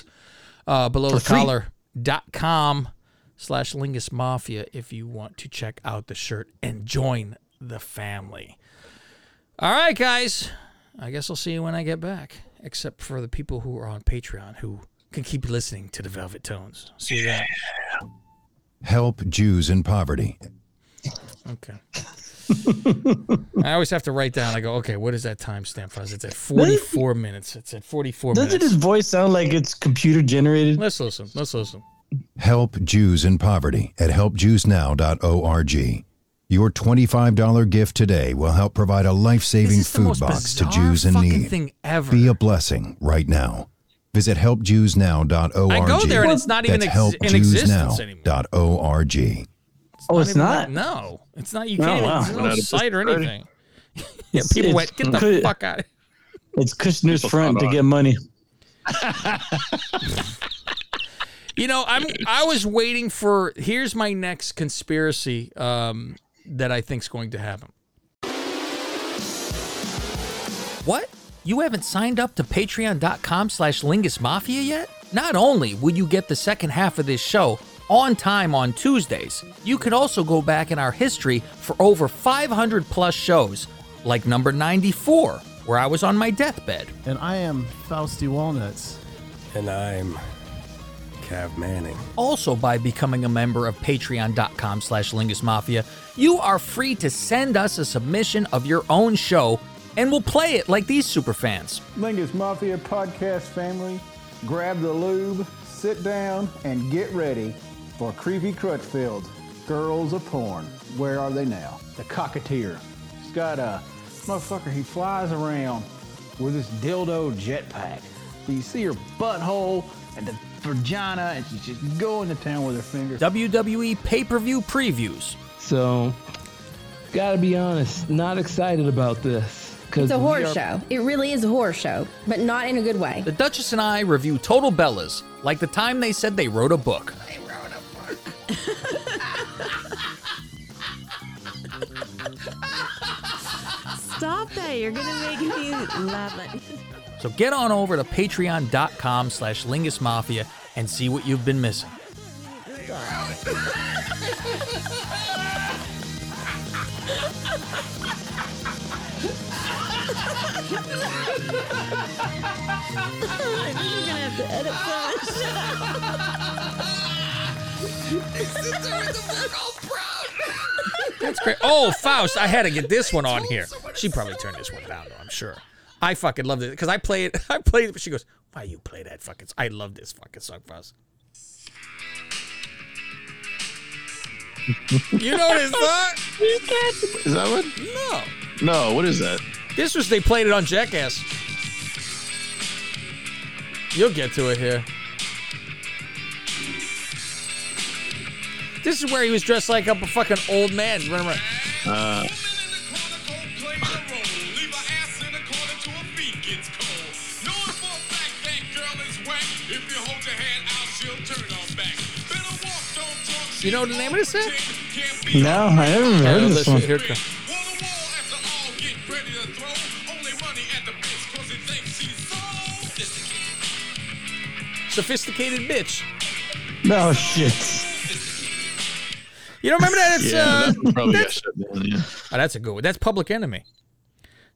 Uh, below the com slash lingus mafia if you want to check out the shirt and join the family. All right, guys. I guess I'll see you when I get back. Except for the people who are on Patreon who can keep listening to the Velvet Tones. See you then. Help Jews in poverty. Okay. I always have to write down. I go, okay, what is that timestamp? Fuzz? It's at 44 minutes. It's at 44 Doesn't minutes. his voice sound like it's computer generated? Let's listen. Let's listen. Help Jews in poverty at helpjewsnow.org. Your $25 gift today will help provide a life saving This is the food box to Jews in fucking need. thing ever. Be a blessing right now. Visit helpjewsnow.org. I go there and it's not even That's ex- in existence anymore. helpjewsnow.org. Oh, it's even not. like- no, it's not. You Oh, can't. wow. Even, there's no Not a site or anything. yeah, people it's went, get the good. fuck out. of here. It's Kushner's front to on get money. You know, I'm I was waiting for here's my next conspiracy um, that I think's going to happen. What? You haven't signed up to patreon.com slash lingus mafia yet? Not only will you get the second half of this show on time on Tuesdays, you could also go back in our history for over 500 plus shows, like number 94, where I was on my deathbed. And I am Fausty Walnuts. And I'm Cav Manning. Also, by becoming a member of patreon.com slash lingus mafia, you are free to send us a submission of your own show and we'll play it like these superfans. Lingus Mafia podcast family, grab the lube, sit down, and get ready for Creepy Crutchfield. Girls of Porn. Where are they now? The Cocketeer. He's got a motherfucker, he flies around with this dildo jetpack. So you see her butthole and the vagina, and she's just going to town with her fingers. WWE pay per view previews. So, gotta be honest, not excited about this. It's a horror are- show. It really is a horror show, but not in a good way. The Duchess and I review Total Bellas, like the time they said they wrote a book. They wrote a book. Stop that. You're going to make me laugh. So get on over to patreon.com slash lingus mafia and see what you've been missing. I think you're going to have to edit That's great. Oh, Faust, I had to get this one on here. She probably turned this one down, though, I'm sure. I fucking love it because I play it. I played it. But she goes, Why you play that fucking? I love this fucking song Faust. you know this song? Is that what? No. No, what is that? This was they played it on Jackass. You'll get to it here. This is where he was dressed like a fucking old man. Remember? Uh, You know the name of this song? No, I never Yeah, heard of this one. Here it comes. Sophisticated bitch. No shit. You don't remember that? It's, yeah, uh, that probably that's- down. Yeah. Oh, that's a good one. That's Public Enemy.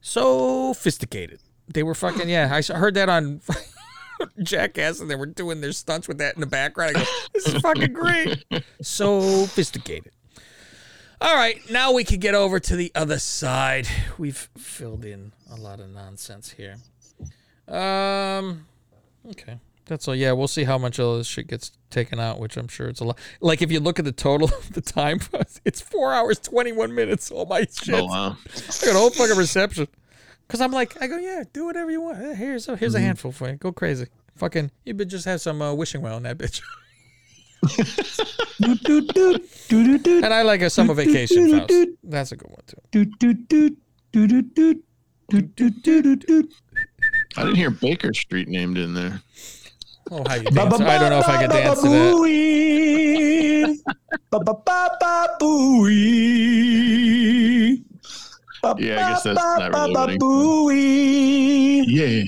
Sophisticated. They were fucking yeah. I heard that on Jackass, and they were doing their stunts with that in the background. I go, this is fucking great. Sophisticated. All right, now we can get over to the other side. We've filled in a lot of nonsense here. Um, okay, that's all. Yeah, we'll see how much of this shit gets taken out, which I'm sure it's a lot. Like if you look at the total of the time, it's four hours twenty one minutes. All my shit. Oh wow. I got a whole fucking reception. Cause I'm like, I go, yeah, do whatever you want. Here's a, here's a Mhm. handful for you. Go crazy. Fucking, you but just have some uh, wishing well in that bitch. and I like a summer vacation, Faust. That's a good one too. I didn't hear Baker Street named in there. Oh, how you dance? I don't know if I could dance to that. Yeah, I guess that's not really what I- Yeah.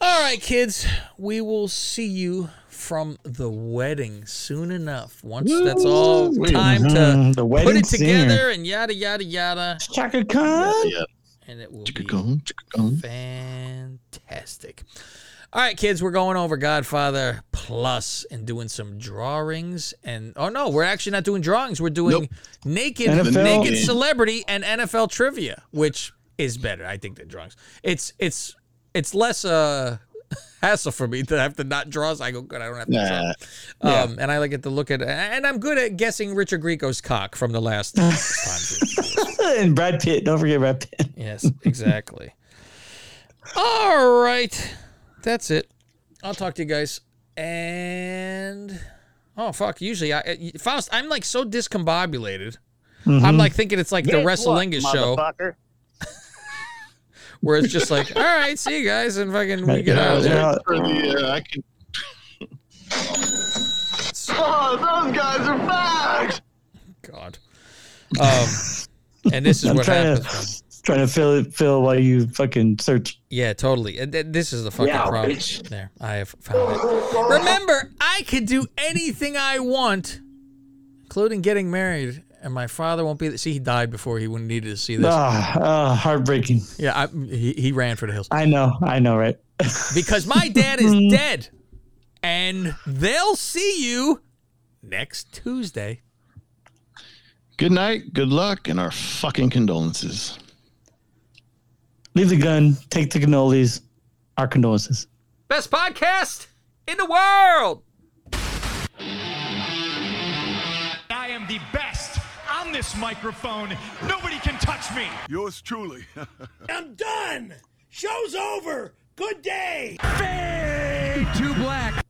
All right, kids. We will see you from the wedding soon enough. Once that's all Woo. time to Mhm, the put it together singer. and yada yada yada. Chaka Khan. Yeah. And it will chicka-gong. be fantastic. All right, kids, we're going over Godfather Plus and doing some drawings. And oh no, we're actually not doing drawings. We're doing Nope. naked, NFL. naked celebrity and NFL trivia, which is better, I think, than drawings. It's it's it's less uh hassle for me to have to not draw. So I go good. I don't have to Nah. draw. Um, and I like it to look at, and I'm good at guessing Richard Grieco's cock from the last time. and Brad Pitt. Don't forget Brad Pitt. Yes, exactly. All right. That's it. I'll talk to you guys. And oh fuck, usually I Faust, I'm like so discombobulated. I'm like thinking it's like the Guess what, show motherfucker? Where it's just like, all right, see you guys, and fucking we get out of there. yeah. For the, uh, I can Oh, those guys are back! God. Um, and this is I'm what trying happens. to trying to fill it fill while you fucking search. Yeah, totally. And th- This is the fucking Yeah, problem. bitch. There, I have found it. Remember, I could do anything I want, including getting married, and my father won't be. there. See, he died before he wouldn't needed to see this. Ah, ah, heartbreaking. Yeah, I, he, he ran for the hills I know, I know, right? because my dad is dead, and they'll see you next Tuesday. good night, good luck, and our fucking condolences. Leave the gun, take the cannolis. Our condolences. Best podcast in the world. I am the best on this microphone. Nobody can touch me. Yours truly. I'm done. Show's over. Good day. Fade to black.